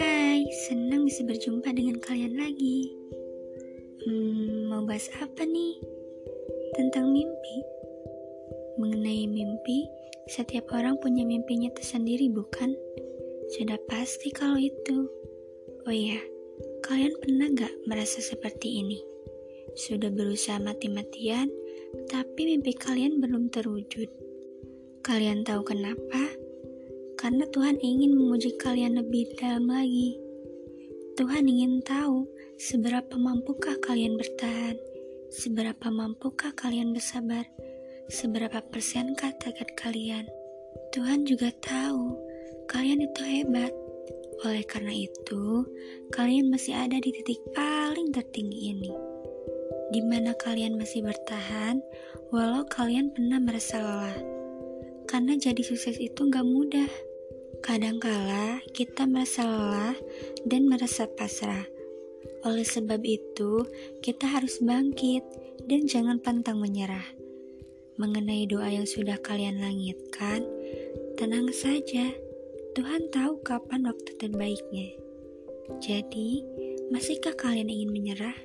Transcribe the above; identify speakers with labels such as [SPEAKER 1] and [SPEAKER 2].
[SPEAKER 1] Hai, senang bisa berjumpa dengan kalian lagi. Hmm, mau bahas apa nih? Tentang mimpi. Mengenai mimpi, setiap orang punya mimpinya tersendiri, bukan? Sudah pasti kalau itu. Oh iya, kalian pernah gak merasa seperti ini? Sudah berusaha mati-matian, tapi mimpi kalian belum terwujud. Kalian tahu kenapa? Karena Tuhan ingin menguji kalian lebih dalam lagi. Tuhan ingin tahu seberapa mampukah kalian bertahan, seberapa mampukah kalian bersabar, seberapa persenkah target kalian. Tuhan juga tahu kalian itu hebat. Oleh karena itu, kalian masih ada di titik paling tertinggi ini di mana kalian masih bertahan walau kalian pernah merasa lelah. Karena jadi sukses itu gak mudah. Kadangkala kita merasa lelah dan merasa pasrah. Oleh sebab itu, kita harus bangkit dan jangan pantang menyerah. Mengenai doa yang sudah kalian langitkan, tenang saja. Tuhan tahu kapan waktu terbaiknya. Jadi, masihkah kalian ingin menyerah?